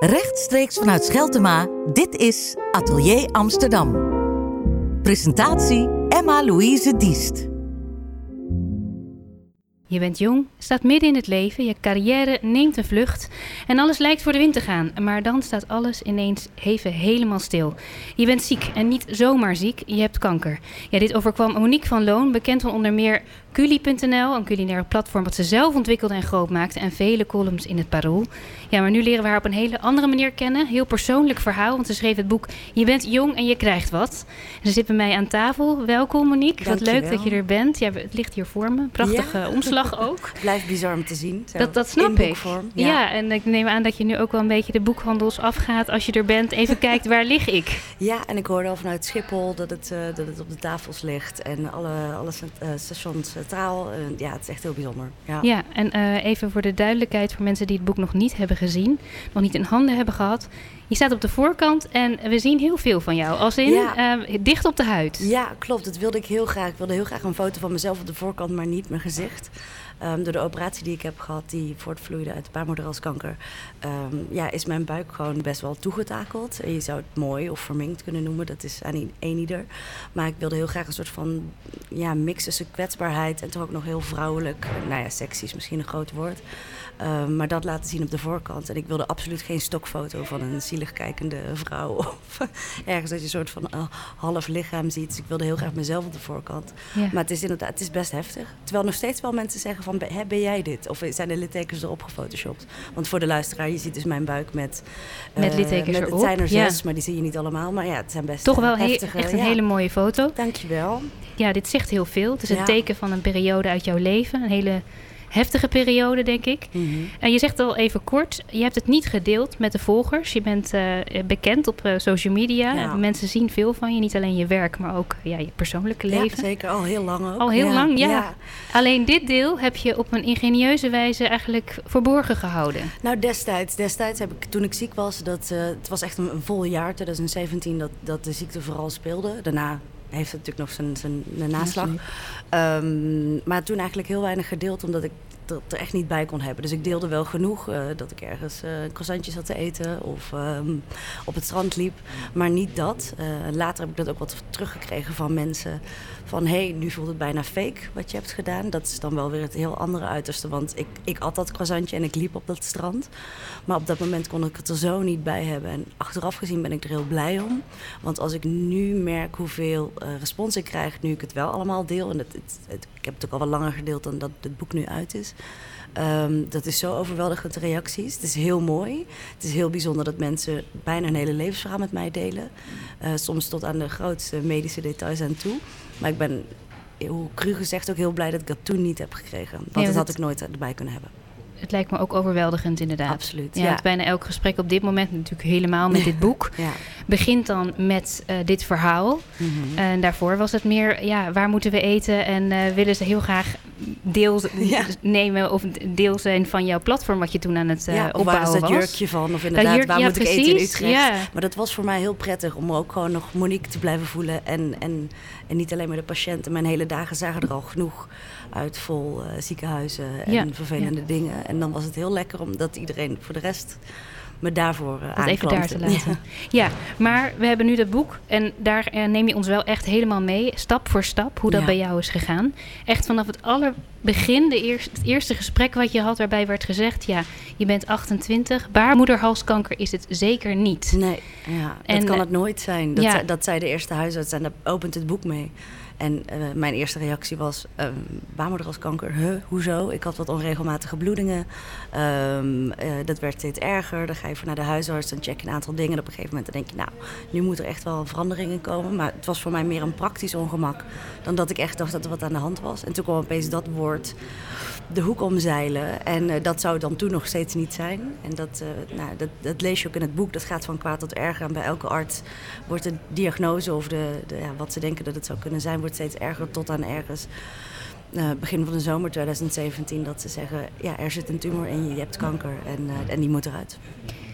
Rechtstreeks vanuit Scheltema, dit is Atelier Amsterdam. Presentatie Emma-Louise Diest. Je bent jong, staat midden in het leven, je carrière neemt een vlucht en alles lijkt voor de wind te gaan. Maar dan staat alles ineens even helemaal stil. Je bent ziek en niet zomaar ziek, je hebt kanker. Ja, dit overkwam Monique van Loon, bekend van onder meer Culi.nl, een culinair platform dat ze zelf ontwikkelde en groot maakte en vele columns in het Parool. Ja, maar nu leren we haar op een hele andere manier kennen. Heel persoonlijk verhaal, want ze schreef het boek Je bent jong en je krijgt wat. ze zit bij mij aan tafel. Welkom Monique, wat leuk dat je er bent. Ja, het ligt hier voor me, prachtige omslag ook. Blijft bizar om te zien. dat, dat snap ik. Ja. ja. en ik neem aan dat je nu ook wel een beetje de boekhandels afgaat als je er bent. Even kijkt, waar lig ik? Ja, en ik hoorde al vanuit Schiphol dat het, uh, dat het op de tafels ligt en alle, alle uh, stations taal. Uh, ja, het is echt heel bijzonder. Ja, ja en even voor de duidelijkheid voor mensen die het boek nog niet hebben gezien, nog niet in handen hebben gehad. Je staat op de voorkant en we zien heel veel van jou. Als in ja. uh, dicht op de huid. Ja, klopt. Dat wilde ik heel graag. Ik wilde heel graag een foto van mezelf op de voorkant, maar niet mijn gezicht. Um, door de operatie die ik heb gehad, die voortvloeide uit baarmoederhalskanker, um, ja, is mijn buik gewoon best wel toegetakeld. Je zou het mooi of verminkt kunnen noemen, dat is aan één ieder. Maar ik wilde heel graag een soort van ja, mix tussen kwetsbaarheid en toch ook nog heel vrouwelijk. Nou ja, sexy is misschien een groot woord. Um, maar dat laten zien op de voorkant. En ik wilde absoluut geen stokfoto van een zielig kijkende vrouw. Of ergens dat je een soort van uh, half lichaam ziet. Dus ik wilde heel graag mezelf op de voorkant. Ja. Maar het is inderdaad, het is best heftig. Terwijl nog steeds wel mensen zeggen van, ben jij dit? Of zijn de littekens erop gefotoshopt? Want voor de luisteraar, je ziet dus mijn buik met... Uh, met littekens met, erop. Het zijn er zes, ja. maar die zie je niet allemaal. Maar ja, het zijn best Toch wel heftige, echt een hele mooie foto. Dankjewel. Ja, dit zegt heel veel. Het is een teken van een periode uit jouw leven. Een hele heftige periode, denk ik. Mm En je zegt al even kort, je hebt het niet gedeeld met de volgers. Je bent uh, bekend op uh, social media. Ja. Mensen zien veel van je, niet alleen je werk, maar ook ja, je persoonlijke leven. Ja, zeker. Al heel lang ook. Al heel lang, ja. Alleen dit deel heb je op een ingenieuze wijze eigenlijk verborgen gehouden. Nou, destijds, destijds heb ik, toen ik ziek was, dat, uh, het was echt een, een vol jaar, 2017, dat, dat de ziekte vooral speelde. Daarna heeft het natuurlijk nog zijn, zijn naslag. Um, maar toen eigenlijk heel weinig gedeeld, omdat ik dat er echt niet bij kon hebben. Dus ik deelde wel genoeg uh, dat ik ergens uh, croissantjes had te eten of um, op het strand liep. Maar niet dat. Uh, later heb ik dat ook wat teruggekregen van mensen. Van hé, hey, nu voelt het bijna fake wat je hebt gedaan. Dat is dan wel weer het heel andere uiterste. Want ik, ik at dat croissantje en ik liep op dat strand. Maar op dat moment kon ik het er zo niet bij hebben. En achteraf gezien ben ik er heel blij om. Want als ik nu merk hoeveel respons ik krijg, nu ik het wel allemaal deel. En het, het, ik heb het ook al wat langer gedeeld dan dat het boek nu uit is. Um, dat is zo overweldigend de reacties. Het is heel mooi. Het is heel bijzonder dat mensen bijna een hele levensverhaal met mij delen. Uh, soms tot aan de grootste medische details aan toe. Maar ik ben, hoe cru gezegd, ook heel blij dat ik dat toen niet heb gekregen. Want nee, dat had ik nooit erbij kunnen hebben het lijkt me ook overweldigend inderdaad. Absoluut. Ja, ja. bijna elk gesprek op dit moment, natuurlijk helemaal met dit boek, ja. begint dan met uh, dit verhaal. Mm -hmm. En daarvoor was het meer, ja, waar moeten we eten? En uh, willen ze heel graag deel ja. nemen of deel zijn van jouw platform wat je toen aan het uh, ja, opbouwen was. dat jurkje van? Of inderdaad, jurk, waar moet precies, ik eten in Utrecht? Maar dat was voor mij heel prettig om ook gewoon nog Monique te blijven voelen. En, en, en niet alleen maar de patiënten. Mijn hele dagen zagen er al genoeg uit vol ziekenhuizen en vervelende ja. dingen. En dan was het heel lekker omdat iedereen voor de rest me daarvoor uh, dat even daar te laten. Ja. ja. maar we hebben nu dat boek en daar uh, neem je ons wel echt helemaal mee, stap voor stap, hoe dat ja. bij jou is gegaan. Echt vanaf het allerbegin, de eerste, het eerste gesprek wat je had, waarbij werd gezegd: ja, je bent 28, baarmoederhalskanker is het zeker niet. Nee, ja, en, dat kan het nooit zijn. Dat, zei, dat zei de eerste huisarts en daar opent het boek mee. En uh, mijn eerste reactie was: uh, baarmoederhalskanker, huh, hoezo? Ik had wat onregelmatige bloedingen. Um, uh, dat werd steeds erger. Dan ga je voor naar de huisarts, dan check je een aantal dingen. En op een gegeven moment dan denk je: nou, nu moet er echt wel veranderingen komen. Maar het was voor mij meer een praktisch ongemak dan dat ik echt dacht dat er wat aan de hand was. En toen kwam opeens dat woord de hoek omzeilen. En dat zou dan toen nog steeds niet zijn. En dat, nou, dat, dat, lees je ook in het boek. Dat gaat van kwaad tot erger. En bij elke arts wordt de diagnose of de, de ja, wat ze denken dat het zou kunnen zijn, wordt steeds erger tot aan ergens uh, begin van de zomer 2017 dat ze zeggen: ja, er zit een tumor in je, je hebt kanker en, en die moet eruit.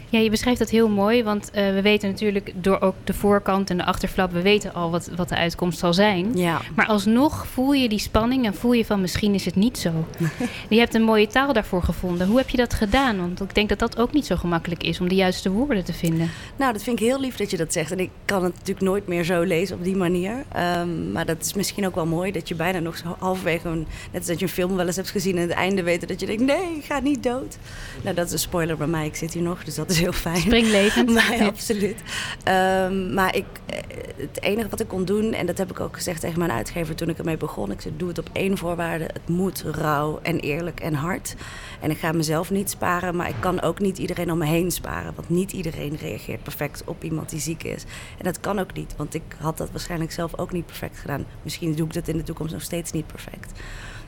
Ja, je beschrijft dat heel mooi, want uh, we weten natuurlijk door ook de voorkant en de achterflap, we weten al wat, wat de uitkomst zal zijn. Ja. Maar alsnog voel je die spanning en voel je van misschien is het niet zo. je hebt een mooie taal daarvoor gevonden. Hoe heb je dat gedaan? Want ik denk dat dat ook niet zo gemakkelijk is om de juiste woorden te vinden. Nou, dat vind ik heel lief dat je dat zegt. En ik kan het natuurlijk nooit meer zo lezen op die manier. Um, maar dat is misschien ook wel mooi dat je bijna nog zo halverwege, een, net als dat je een film wel eens hebt gezien en het einde weten dat je denkt, nee, ik ga niet dood. Nou, dat is een spoiler bij mij. Ik zit hier nog, dus dat is heel fijn. Springlevend. maar, ja, absoluut. Um, maar ik, eh, het enige wat ik kon doen, en dat heb ik ook gezegd tegen mijn uitgever toen ik ermee begon. Ik zei, doe het op één voorwaarde. Het moet rauw en eerlijk en hard. En ik ga mezelf niet sparen, maar ik kan ook niet iedereen om me heen sparen. Want niet iedereen reageert perfect op iemand die ziek is. En dat kan ook niet, want ik had dat waarschijnlijk zelf ook niet perfect gedaan. Misschien doe ik dat in de toekomst nog steeds niet perfect.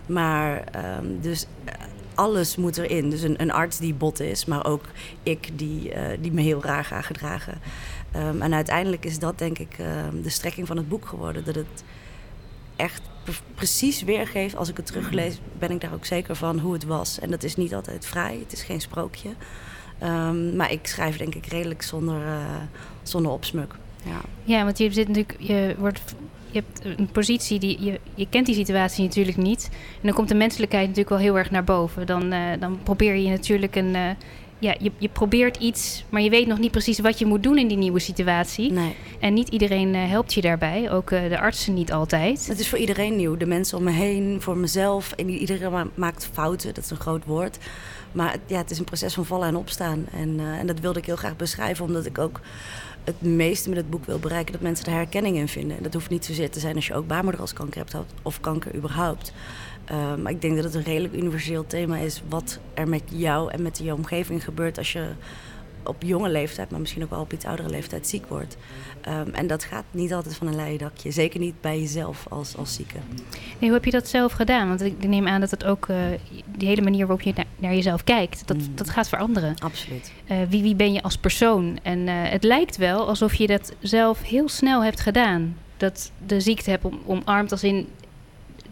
Maar um, dus eh, alles moet erin. Dus een, een, arts die bot is, maar ook ik die, uh, die me heel raar ga gedragen. Um, en uiteindelijk is dat denk ik uh, de strekking van het boek geworden. Dat het echt precies weergeeft. Als ik het teruglees, ben ik daar ook zeker van hoe het was. En dat is niet altijd vrij, het is geen sprookje. Um, maar ik schrijf denk ik redelijk zonder, uh, zonder opsmuk. Ja. ja, want je zit natuurlijk, je wordt hebt een positie die je, je kent die situatie natuurlijk niet. En dan komt de menselijkheid natuurlijk wel heel erg naar boven. Dan, uh, dan probeer je natuurlijk een. Uh, ja, je, je probeert iets, maar je weet nog niet precies wat je moet doen in die nieuwe situatie. Nee. En niet iedereen uh, helpt je daarbij, ook de artsen niet altijd. Het is voor iedereen nieuw. De mensen om me heen, voor mezelf. En iedereen ma maakt fouten, dat is een groot woord. Maar ja, het is een proces van vallen en opstaan. En, en dat wilde ik heel graag beschrijven, omdat ik ook het meeste met het boek wil bereiken dat mensen er herkenning in vinden. Dat hoeft niet zozeer te zijn als je ook baarmoederhalskanker hebt of kanker überhaupt. Uh, maar ik denk dat het een redelijk universeel thema is wat er met jou en met je omgeving gebeurt als je op jonge leeftijd, maar misschien ook wel op iets oudere leeftijd ziek wordt. Um, en dat gaat niet altijd van een leien dakje. Zeker niet bij jezelf als, als zieke. Nee, hoe heb je dat zelf gedaan? Want ik neem aan dat het ook uh, die hele manier waarop je naar, naar jezelf kijkt, dat, mm. dat gaat veranderen. Absoluut. Uh, wie, wie ben je als persoon? En uh, het lijkt wel alsof je dat zelf heel snel hebt gedaan. Dat de ziekte hebt om, omarmd als in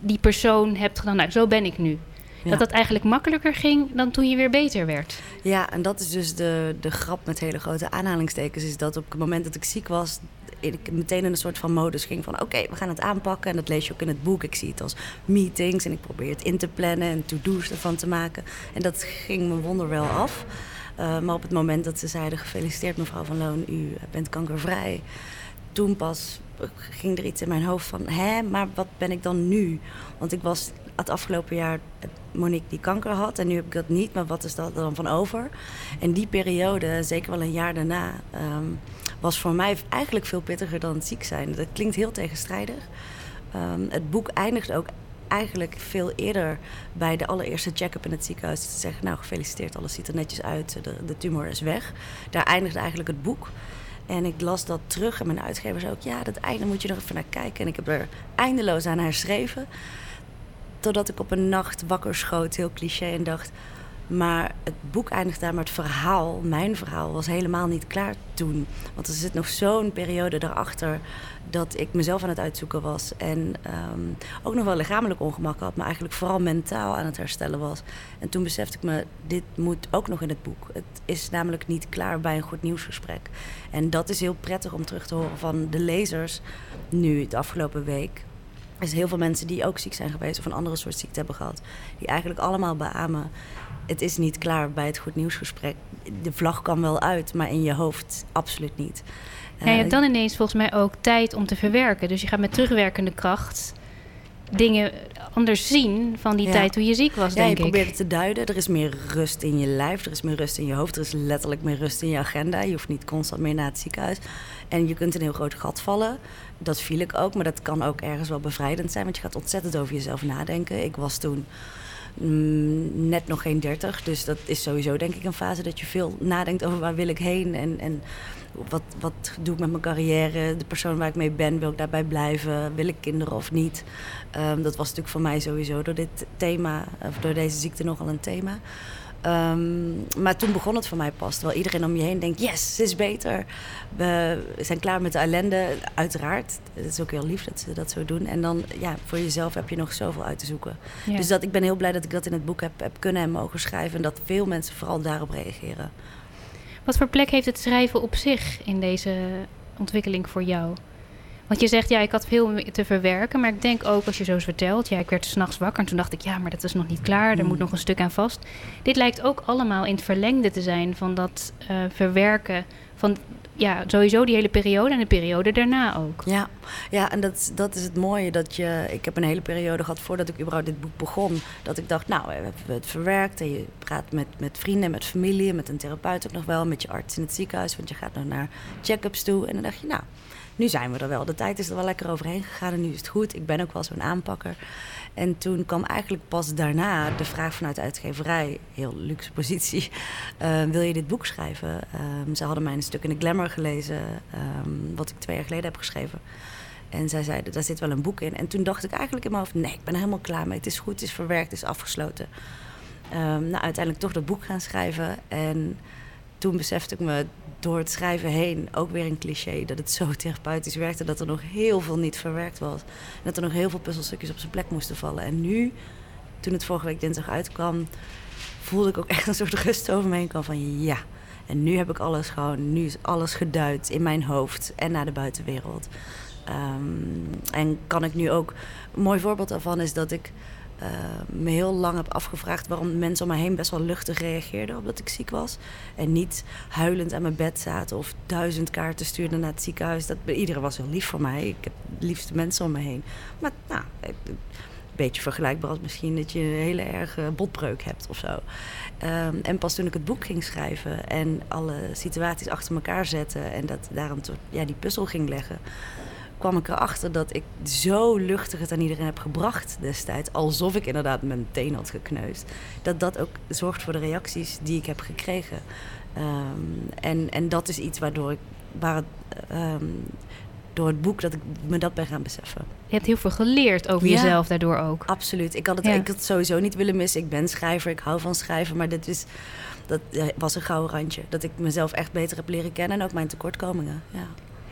die persoon hebt gedaan. Nou, zo ben ik nu. Ja. Dat dat eigenlijk makkelijker ging dan toen je weer beter werd. Ja, en dat is dus de, de grap met hele grote aanhalingstekens. Is dat op het moment dat ik ziek was, ik meteen in een soort van modus ging van... oké, okay, we gaan het aanpakken. En dat lees je ook in het boek. Ik zie het als meetings en ik probeer het in te plannen en to-do's ervan te maken. En dat ging me wonderwel af. Uh, maar op het moment dat ze zeiden... gefeliciteerd mevrouw Van Loon, u bent kankervrij... toen pas ging er iets in mijn hoofd van... hè, maar wat ben ik dan nu? Want ik was het afgelopen jaar Monique die kanker had. En nu heb ik dat niet, maar wat is dat dan van over? En die periode, zeker wel een jaar daarna, um, was voor mij eigenlijk veel pittiger dan het ziek zijn. Dat klinkt heel tegenstrijdig. Um, het boek eindigt ook eigenlijk veel eerder bij de allereerste check-up in het ziekenhuis. Te zeggen, nou gefeliciteerd, alles ziet er netjes uit, de, de tumor is weg. Daar eindigde eigenlijk het boek. En ik las dat terug en mijn uitgever zei ook... ja, dat einde moet je nog even naar kijken. En ik heb er eindeloos aan herschreven. Totdat ik op een nacht wakker schoot, heel cliché, en dacht... Maar het boek eindigt daar, maar het verhaal, mijn verhaal, was helemaal niet klaar toen. Want er zit nog zo'n periode daarachter dat ik mezelf aan het uitzoeken was. En um, ook nog wel lichamelijk ongemak had, maar eigenlijk vooral mentaal aan het herstellen was. En toen besefte ik me, dit moet ook nog in het boek. Het is namelijk niet klaar bij een goed nieuwsgesprek. En dat is heel prettig om terug te horen van de lezers nu, de afgelopen week. Er zijn heel veel mensen die ook ziek zijn geweest of een andere soort ziekte hebben gehad. Die eigenlijk allemaal beamen. Het is niet klaar bij het goed nieuwsgesprek. De vlag kan wel uit, maar in je hoofd absoluut niet. Ja, je hebt dan ineens volgens mij ook tijd om te verwerken. Dus je gaat met terugwerkende kracht dingen anders zien van die Ja. tijd toen je ziek was, Ja, je denk ik. probeert het te duiden. Er is meer rust in je lijf, er is meer rust in je hoofd, er is letterlijk meer rust in je agenda. Je hoeft niet constant meer naar het ziekenhuis. En je kunt in een heel groot gat vallen. Dat viel ik ook, maar dat kan ook ergens wel bevrijdend zijn, want je gaat ontzettend over jezelf nadenken. Ik was toen mm, net nog geen 30, dus dat is sowieso denk ik een fase dat je veel nadenkt over waar wil ik heen en, en wat, wat doe ik met mijn carrière, de persoon waar ik mee ben, wil ik daarbij blijven, wil ik kinderen of niet. Ehm, dat was natuurlijk voor mij sowieso door dit thema, of door deze ziekte nogal een thema. Ehm, maar toen begon het voor mij pas. Terwijl iedereen om je heen denkt: yes, ze is beter. We zijn klaar met de ellende. Uiteraard. Het is ook heel lief dat ze dat zo doen. En dan, ja, voor jezelf heb je nog zoveel uit te zoeken. Ja. Dus dat, ik ben heel blij dat ik dat in het boek heb, heb kunnen en mogen schrijven. En dat veel mensen vooral daarop reageren. Wat voor plek heeft het schrijven op zich in deze ontwikkeling voor jou? Want je zegt, ja, ik had veel te verwerken. Maar ik denk ook, als je zo eens vertelt... ja, ik werd s'nachts wakker en toen dacht ik... ja, maar dat is nog niet klaar, er moet hmm. nog een stuk aan vast. Dit lijkt ook allemaal in het verlengde te zijn... van dat uh, verwerken van ja, sowieso die hele periode en de periode daarna ook. Ja, ja en dat, dat is het mooie. Dat je, ik heb een hele periode gehad voordat ik überhaupt dit boek begon. Dat ik dacht, nou, we hebben het verwerkt. En je praat met, met vrienden, met familie, met een therapeut ook nog wel. Met je arts in het ziekenhuis, want je gaat nog naar check-ups toe. En dan dacht je, nou, nu zijn we er wel. De tijd is er wel lekker overheen gegaan en nu is het goed. Ik ben ook wel zo'n aanpakker. En toen kwam eigenlijk pas daarna de vraag vanuit de uitgeverij, heel luxe positie, uh, wil je dit boek schrijven? Um, ze hadden mijn stuk in de Glamour gelezen, um, wat ik twee jaar geleden heb geschreven. En zij zeiden, daar zit wel een boek in. En toen dacht ik eigenlijk in mijn hoofd, nee, ik ben er helemaal klaar mee. Het is goed, het is verwerkt, het is afgesloten. Um, nou, uiteindelijk toch dat boek gaan schrijven. En toen besefte ik me door het schrijven heen, ook weer een cliché, dat het zo therapeutisch werkte dat er nog heel veel niet verwerkt was. En dat er nog heel veel puzzelstukjes op zijn plek moesten vallen. En nu, toen het vorige week dinsdag uitkwam, voelde ik ook echt een soort rust over me heen kan van ja. En nu heb ik alles gewoon, nu is alles geduid in mijn hoofd en naar de buitenwereld. Um, en kan ik nu ook, een mooi voorbeeld daarvan is dat ik uh, me heel lang heb afgevraagd waarom mensen om mij heen best wel luchtig reageerden op dat ik ziek was. En niet huilend aan mijn bed zaten of duizend kaarten stuurden naar het ziekenhuis. Dat, iedereen was heel lief voor mij. Ik heb de liefste mensen om me heen. Maar nou, een beetje vergelijkbaar als misschien dat je een hele erge botbreuk hebt of zo. Um, en pas toen ik het boek ging schrijven en alle situaties achter elkaar zette en dat daarom ja, die puzzel ging leggen kwam ik erachter dat ik zo luchtig het aan iedereen heb gebracht destijds. Alsof ik inderdaad mijn teen had gekneusd. Dat dat ook zorgt voor de reacties die ik heb gekregen. Um, en, en dat is iets waardoor ik, waar um, door het boek dat ik me dat ben gaan beseffen. Je hebt heel veel geleerd over jezelf daardoor ook. Absoluut. Ik had, het, ik had het sowieso niet willen missen. Ik ben schrijver, ik hou van schrijven. Maar dit is, dat was een gouden randje. Dat ik mezelf echt beter heb leren kennen en ook mijn tekortkomingen. Ja.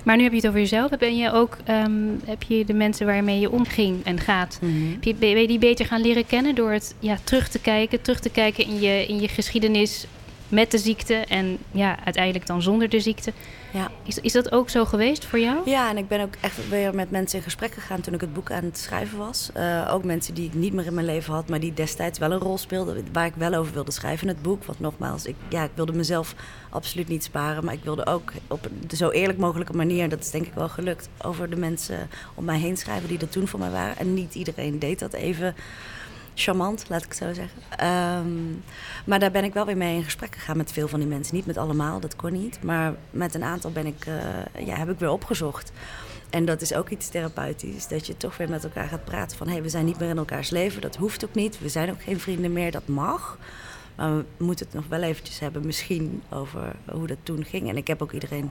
Maar nu heb je het over jezelf. Ben je ook um, heb je de mensen waarmee je omging en gaat, mm heb je, ben je die beter gaan leren kennen door het ja, terug te kijken, terug te kijken in je, in je geschiedenis met de ziekte en ja, uiteindelijk dan zonder de ziekte. Ja. Is, is dat ook zo geweest voor jou? Ja, en ik ben ook echt weer met mensen in gesprek gegaan toen ik het boek aan het schrijven was. Uh, ook mensen die ik niet meer in mijn leven had, maar die destijds wel een rol speelden. Waar ik wel over wilde schrijven in het boek. Want nogmaals, ik, ja, ik wilde mezelf absoluut niet sparen. Maar ik wilde ook op de zo eerlijk mogelijke manier, dat is denk ik wel gelukt, over de mensen om mij heen schrijven die er toen voor mij waren. En niet iedereen deed dat even charmant, laat ik het zo zeggen. Um, maar daar ben ik wel weer mee in gesprek gegaan met veel van die mensen. Niet met allemaal, dat kon niet. Maar met een aantal ben ik, uh, ja, heb ik weer opgezocht. En dat is ook iets therapeutisch. Dat je toch weer met elkaar gaat praten van... hé, hey, we zijn niet meer in elkaars leven. Dat hoeft ook niet. We zijn ook geen vrienden meer. Dat mag. Maar we moeten het nog wel eventjes hebben misschien over hoe dat toen ging. En ik heb ook iedereen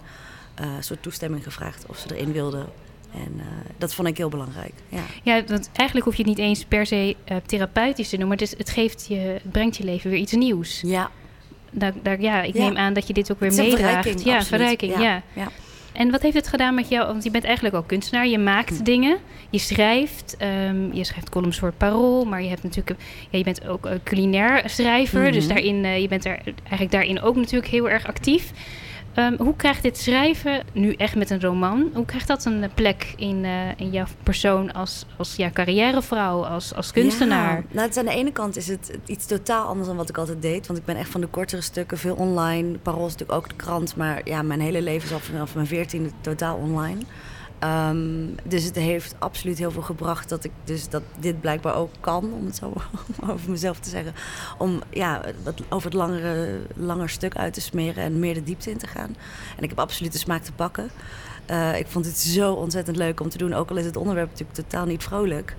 een soort toestemming gevraagd of ze erin wilden en uh, dat vond ik heel belangrijk. Ja, ja want eigenlijk hoef je het niet eens per se uh, therapeutisch te noemen. Maar het, is, het, geeft je, het brengt je leven weer iets nieuws. Ja. Daar, daar, ja, ik ja. neem aan dat je dit ook weer meedraagt. Ja, verrijking. Ja. ja. En wat heeft het gedaan met jou? Want je bent eigenlijk ook kunstenaar. Je maakt hm. dingen. Je schrijft. Um, je schrijft columns voor Parool. Maar je, hebt natuurlijk, ja, je bent ook culinair schrijver. Mm -hmm. Dus daarin, uh, je bent er eigenlijk daarin ook natuurlijk heel erg actief. Um, hoe krijgt dit schrijven, nu echt met een roman, hoe krijgt dat een plek in, uh, in jouw persoon als, als ja, carrièrevrouw, als, als kunstenaar? Ja, nou, het aan de ene kant is het iets totaal anders dan wat ik altijd deed. Want ik ben echt van de kortere stukken, veel online. Parool is natuurlijk ook de krant, maar ja, mijn hele leven is al vanaf mijn veertiende totaal online. Um, dus het heeft absoluut heel veel gebracht dat ik dus dat dit blijkbaar ook kan, om het zo over mezelf te zeggen. Om ja, dat over het langere, langer stuk uit te smeren en meer de diepte in te gaan. En ik heb absoluut de smaak te pakken. Uh, ik vond het zo ontzettend leuk om te doen, ook al is het onderwerp natuurlijk totaal niet vrolijk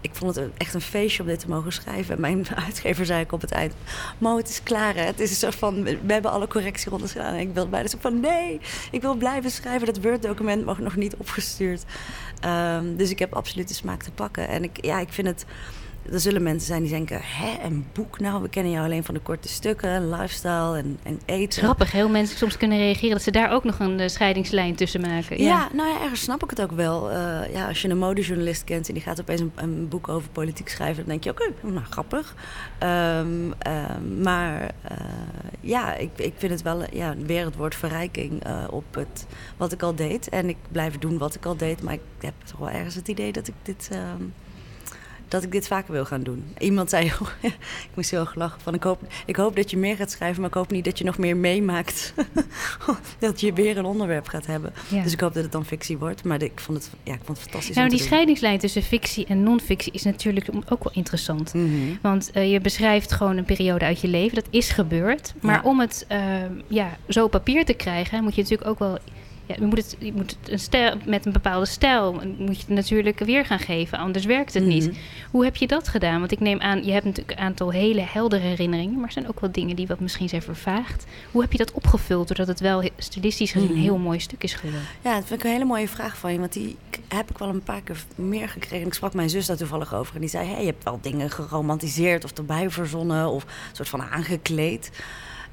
ik vond het echt een feestje om dit te mogen schrijven. En mijn uitgever zei ik op het eind: Mo, het is klaar. Hè? Het is een van: we hebben alle correctierondes gedaan. En ik wilde bijna zo van: nee, ik wil blijven schrijven. Dat Word-document mag nog niet opgestuurd. Um, dus ik heb absoluut de smaak te pakken. En ik, ja, ik vind het er zullen mensen zijn die denken, hè, een boek nou? We kennen jou alleen van de korte stukken, lifestyle en, en eten. Grappig, heel mensen soms kunnen reageren dat ze daar ook nog een uh, scheidingslijn tussen maken. Ja. ja, nou ja, ergens snap ik het ook wel. Uh, ja, als je een modejournalist kent en die gaat opeens een, een boek over politiek schrijven, dan denk je, oké, okay, nou grappig. Um, um, maar uh, ja, ik, ik vind het wel ja, weer het woord verrijking op het, wat ik al deed. En ik blijf doen wat ik al deed, maar ik heb toch wel ergens het idee dat ik dit... Um, dat ik dit vaker wil gaan doen. Iemand zei, ik moest heel erg lachen, van ik hoop, ik hoop dat je meer gaat schrijven, maar ik hoop niet dat je nog meer meemaakt. dat je weer een onderwerp gaat hebben. Ja. Dus ik hoop dat het dan fictie wordt, maar ik vond het, ja, ik vond het fantastisch. Nou, die scheidingslijn tussen fictie en non-fictie is natuurlijk ook wel interessant. Mm -hmm. Want uh, je beschrijft gewoon een periode uit je leven, dat is gebeurd. Maar ja. om het uh, ja, zo op papier te krijgen, moet je natuurlijk ook wel ja, je moet het, je moet het een stijl, met een bepaalde stijl moet je het natuurlijk weer gaan geven, anders werkt het niet. Mhm. Hoe heb je dat gedaan? Want ik neem aan, je hebt natuurlijk een aantal hele heldere herinneringen, maar er zijn ook wel dingen die wat misschien zijn vervaagd. Hoe heb je dat opgevuld, doordat het wel stilistisch gezien een Mhm. heel mooi stuk is geworden? Ja, dat vind ik een hele mooie vraag van je. Want die heb ik wel een paar keer meer gekregen. Ik sprak mijn zus daar toevallig over. En die zei, hey, je hebt wel dingen geromantiseerd of erbij verzonnen. Of een soort van aangekleed.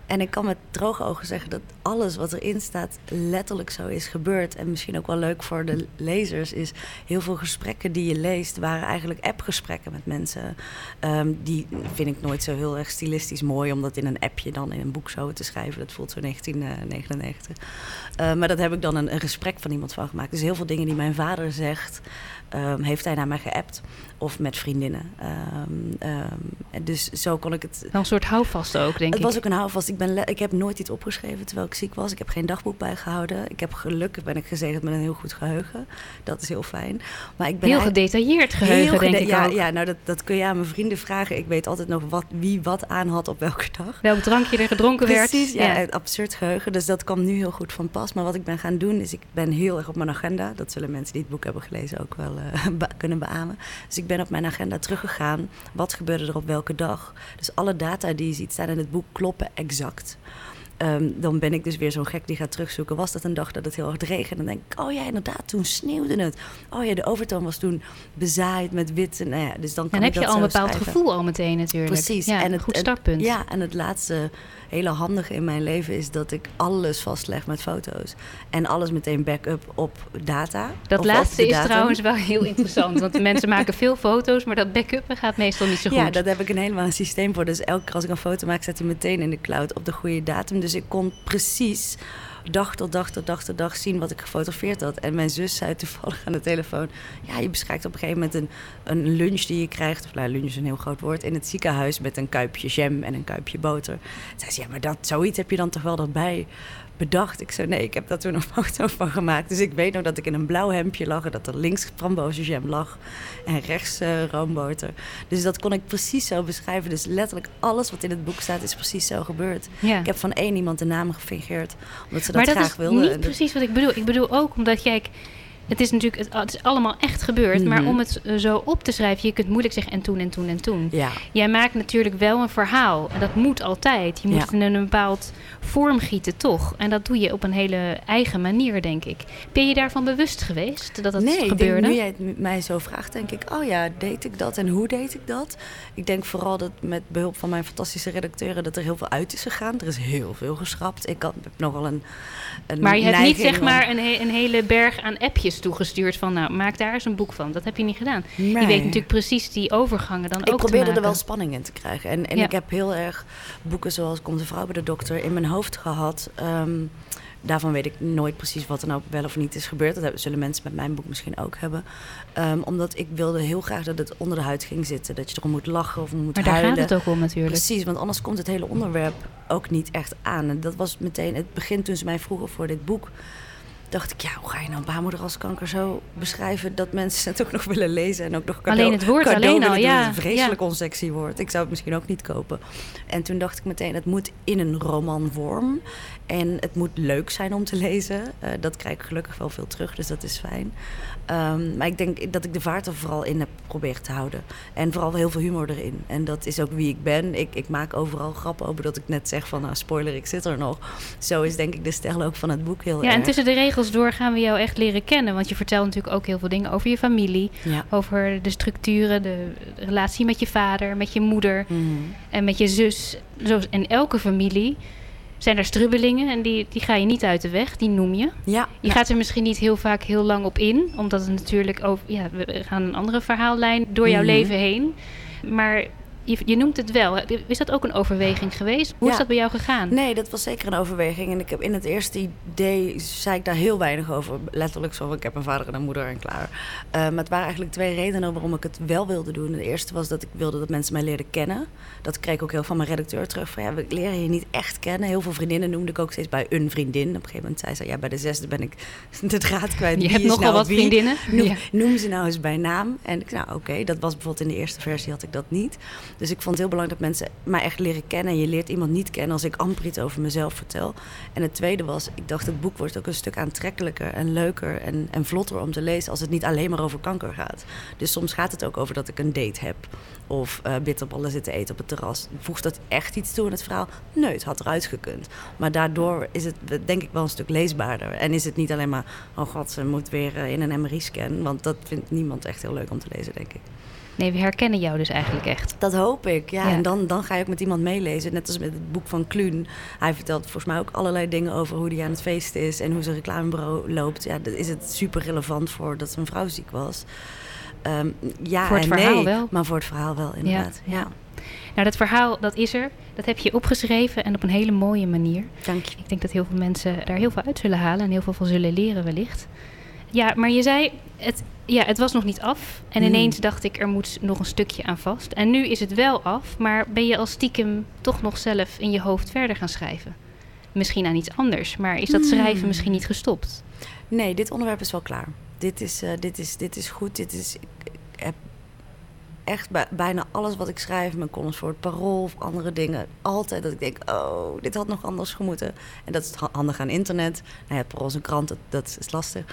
En ik kan met droge ogen zeggen dat alles wat erin staat letterlijk zo is gebeurd. En misschien ook wel leuk voor de lezers is heel veel gesprekken die je leest waren eigenlijk appgesprekken met mensen. Um, die vind ik nooit zo heel erg stilistisch mooi om dat in een appje dan in een boek zo te schrijven. Dat voelt zo 1999. Uh, maar dat heb ik dan een, een, gesprek van iemand van gemaakt. Dus heel veel dingen die mijn vader zegt, um, heeft hij naar mij geappt. Of met vriendinnen. Um, dus zo kon ik het... Wel een soort houvast ook, denk het ik. Het was ook een houvast. Ik, ben ik heb nooit iets opgeschreven terwijl ik ziek was. Ik heb geen dagboek bijgehouden. Ik heb gelukkig ben ik gezegend met een heel goed geheugen. Dat is heel fijn. Maar ik ben heel gedetailleerd geheugen, heel denk ik ja, ook. Ja, nou dat, dat kun je aan mijn vrienden vragen. Ik weet altijd nog wat, wie wat aan had op welke dag. Welk drankje er gedronken Precies, werd. ja, ja. absurd geheugen. Dus dat kwam nu heel goed van pas. Maar wat ik ben gaan doen is, ik ben heel erg op mijn agenda. Dat zullen mensen die het boek hebben gelezen ook wel uh, kunnen beamen. Dus ik ben op mijn agenda teruggegaan. Wat gebeurde er op welke dag? Dus alle data die je ziet staan in het boek kloppen exact. Um, dan ben ik dus weer zo'n gek die gaat terugzoeken. Was dat een dag dat het heel hard regende? Dan denk ik, oh ja, inderdaad, toen sneeuwde het. Oh ja, de overtoon was toen bezaaid met wit. En, nou ja, dus dan kan dan heb je al een bepaald schrijven. gevoel al meteen natuurlijk. Precies. Ja, en een het, goed startpunt. ja, en het laatste hele handige in mijn leven is dat ik alles vastleg met foto's. En alles meteen backup op data. Dat laatste is datum. trouwens wel heel interessant. Want de mensen maken veel foto's, maar dat backuppen gaat meestal niet zo goed. Ja, daar heb ik een helemaal een systeem voor. Dus elke keer als ik een foto maak, zet hij meteen in de cloud op de goede datum. Dus ik kon precies dag tot dag tot dag tot dag zien wat ik gefotografeerd had. En mijn zus zei toevallig aan de telefoon... ja, je beschrijft op een gegeven moment een, een lunch die je krijgt... of nou, lunch is een heel groot woord... in het ziekenhuis met een kuipje jam en een kuipje boter. Zei ze, ja, maar dat, zoiets heb je dan toch wel erbij bedacht. Ik zei, nee, ik heb daar toen een foto van gemaakt. Dus ik weet nog dat ik in een blauw hemdje lag... en dat er links frambozenjam lag en rechts uh, roomboter. Dus dat kon ik precies zo beschrijven. Dus letterlijk alles wat in het boek staat is precies zo gebeurd. Ja. Ik heb van één iemand de naam gefingeerd, omdat ze dat maar dat graag is niet precies wat ik bedoel. Ik bedoel ook omdat jij... Het is natuurlijk het, is allemaal echt gebeurd. Maar Mhm. om het eh, zo op te schrijven... je kunt moeilijk zeggen en toen en toen en toen. Ja, Jij maakt natuurlijk wel een verhaal. En dat moet altijd. Je moet Ja. het in een bepaald vorm gieten, toch? En dat doe je op een hele eigen manier, denk ik. Ben je daarvan bewust geweest dat dat nee, gebeurde? denk, nu jij het mij zo vraagt, denk ik, oh ja, deed ik dat en hoe deed ik dat? Ik denk vooral dat met behulp van mijn fantastische redacteuren dat er heel veel uit is gegaan. Er is heel veel geschrapt. Ik had, heb nogal een, een maar je hebt niet zeg om- maar een, he- een hele berg aan appjes toegestuurd van... nou, maak daar eens een boek van. Dat heb je niet gedaan. Je weet natuurlijk precies die overgangen dan Ik ook te probeerde er wel spanning in te krijgen. En, en Ja. ik heb heel erg boeken zoals Komt de vrouw bij de dokter in mijn hoofd gehad. Ehm, daarvan weet ik nooit precies wat er nou wel of niet is gebeurd. Dat zullen mensen met mijn boek misschien ook hebben. Ehm, omdat ik wilde heel graag dat het onder de huid ging zitten. Dat je erom moet lachen of moet Maar daar huilen. gaat het ook om natuurlijk. Precies, want anders komt het hele onderwerp ook niet echt aan. En dat was meteen het begin toen ze mij vroegen voor dit boek. Dacht ik, ja, hoe ga je nou baarmoederhalskanker zo beschrijven dat mensen het ook nog willen lezen en ook nog cadeau, Alleen het woord cadeau alleen al, doen. een vreselijk onsexy woord. Ik zou het misschien ook niet kopen. En toen dacht ik meteen, het moet in een romanvorm. En het moet leuk zijn om te lezen. Eh, dat krijg ik gelukkig wel veel terug, dus dat is fijn. Ehm, maar ik denk dat ik de vaart er vooral in heb proberen te houden. En vooral heel veel humor erin. En dat is ook wie ik ben. Ik, ik maak overal grappen over dat ik net zeg van... nou, spoiler, ik zit er nog. Zo is denk ik de stijl ook van het boek heel Ja, en erg. tussen de regels regels door gaan we jou echt leren kennen. Want je vertelt natuurlijk ook heel veel dingen over je familie. Ja. Over de structuren, de relatie met je vader, met je moeder Mhm. en met je zus. Zoals in elke familie zijn er strubbelingen en die, die ga je niet uit de weg, die noem je. Ja. Je ja. gaat er misschien niet heel vaak heel lang op in, omdat het natuurlijk over, ja, we gaan een andere verhaallijn door jouw Mhm. leven heen. Maar je, je noemt het wel. Is dat ook een overweging geweest? Hoe is dat bij jou gegaan? Nee, dat was zeker een overweging. En ik heb in het eerste idee zei ik daar heel weinig over. Letterlijk zo, ik heb een vader en een moeder en klaar. Eh, maar het waren eigenlijk twee redenen waarom ik het wel wilde doen. De eerste was dat ik wilde dat mensen mij leerden kennen. Dat kreeg ik ook heel van mijn redacteur terug. Van, ja, we leren je niet echt kennen. Heel veel vriendinnen noemde ik ook steeds bij een vriendin. Op een gegeven moment zei ze, ja, bij de zesde ben ik de draad kwijt. je hebt nogal nou wat wie? vriendinnen. Noem, Ja. noem ze nou eens bij naam. En ik nou oké, dat was bijvoorbeeld in de eerste versie had ik dat niet. Dus ik vond het heel belangrijk dat mensen mij echt leren kennen. En je leert iemand niet kennen als ik amper iets over mezelf vertel. En het tweede was, ik dacht het boek wordt ook een stuk aantrekkelijker en leuker en, en vlotter om te lezen als het niet alleen maar over kanker gaat. Dus soms gaat het ook over dat ik een date heb. Of eh bitterballen zitten eten op het terras. Voegt dat echt iets toe in het verhaal? Nee, het had eruit gekund. Maar daardoor is het denk ik wel een stuk leesbaarder. En is het niet alleen maar, oh god, ze moet weer eh, in een MRI-scan. Want dat vindt niemand echt heel leuk om te lezen, denk ik. Nee, we herkennen jou dus eigenlijk echt. Dat hoop ik, ja. Ja. En dan, dan ga je ook met iemand meelezen. Net als met het boek van Kluun. Hij vertelt volgens mij ook allerlei dingen over hoe hij aan het feesten is... en hoe zijn reclamebureau loopt. Ja, dat is het super relevant voor dat zijn vrouw ziek was. Ehm, ja Voor het en verhaal nee, wel. maar voor het verhaal wel, inderdaad. Ja, ja. Nou, dat verhaal, dat is er. Dat heb je opgeschreven en op een hele mooie manier. dank je. Ik denk dat heel veel mensen daar heel veel uit zullen halen en heel veel van zullen leren wellicht. Ja, maar je zei, het, ja, het was nog niet af. En Hmm. ineens dacht ik, er moet nog een stukje aan vast. En nu is het wel af, maar ben je als stiekem toch nog zelf in je hoofd verder gaan schrijven? Misschien aan iets anders, maar is dat schrijven Hmm. misschien niet gestopt? Nee, dit onderwerp is wel klaar. Dit is, eh, dit is, dit is goed. Dit is, ik, heb echt bij, bijna alles wat ik schrijf, mijn columns voor het parool of andere dingen, altijd dat ik denk, oh, dit had nog anders gemoeten. En dat is handig aan internet. Nou ja, het parool is een krant, dat, dat is lastig.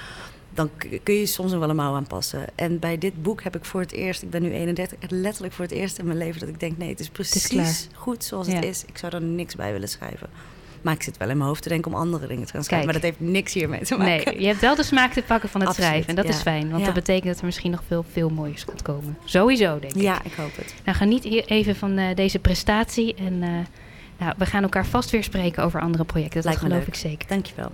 Dan kun je soms nog wel een mouw aanpassen. En bij dit boek heb ik voor het eerst, ik ben nu 31, echt letterlijk voor het eerst in mijn leven dat ik denk, nee, het is precies goed zoals het is. Ik zou er niks bij willen schrijven. Maar ik zit wel in mijn hoofd te denken om andere dingen te gaan schrijven. Kijk. Maar dat heeft niks hiermee te maken. Nee, je hebt wel de smaak te pakken van het Absoluut, schrijven. En dat ja. is fijn, want Ja. dat betekent dat er misschien nog veel, veel moois gaat komen. Sowieso, denk ik. Ja, ik hoop het. Nou, geniet hier even van eh, deze prestatie. En eh, nou, we gaan elkaar vast weer spreken over andere projecten. Dat Lijkt geloof leuk. ik zeker. Dankjewel.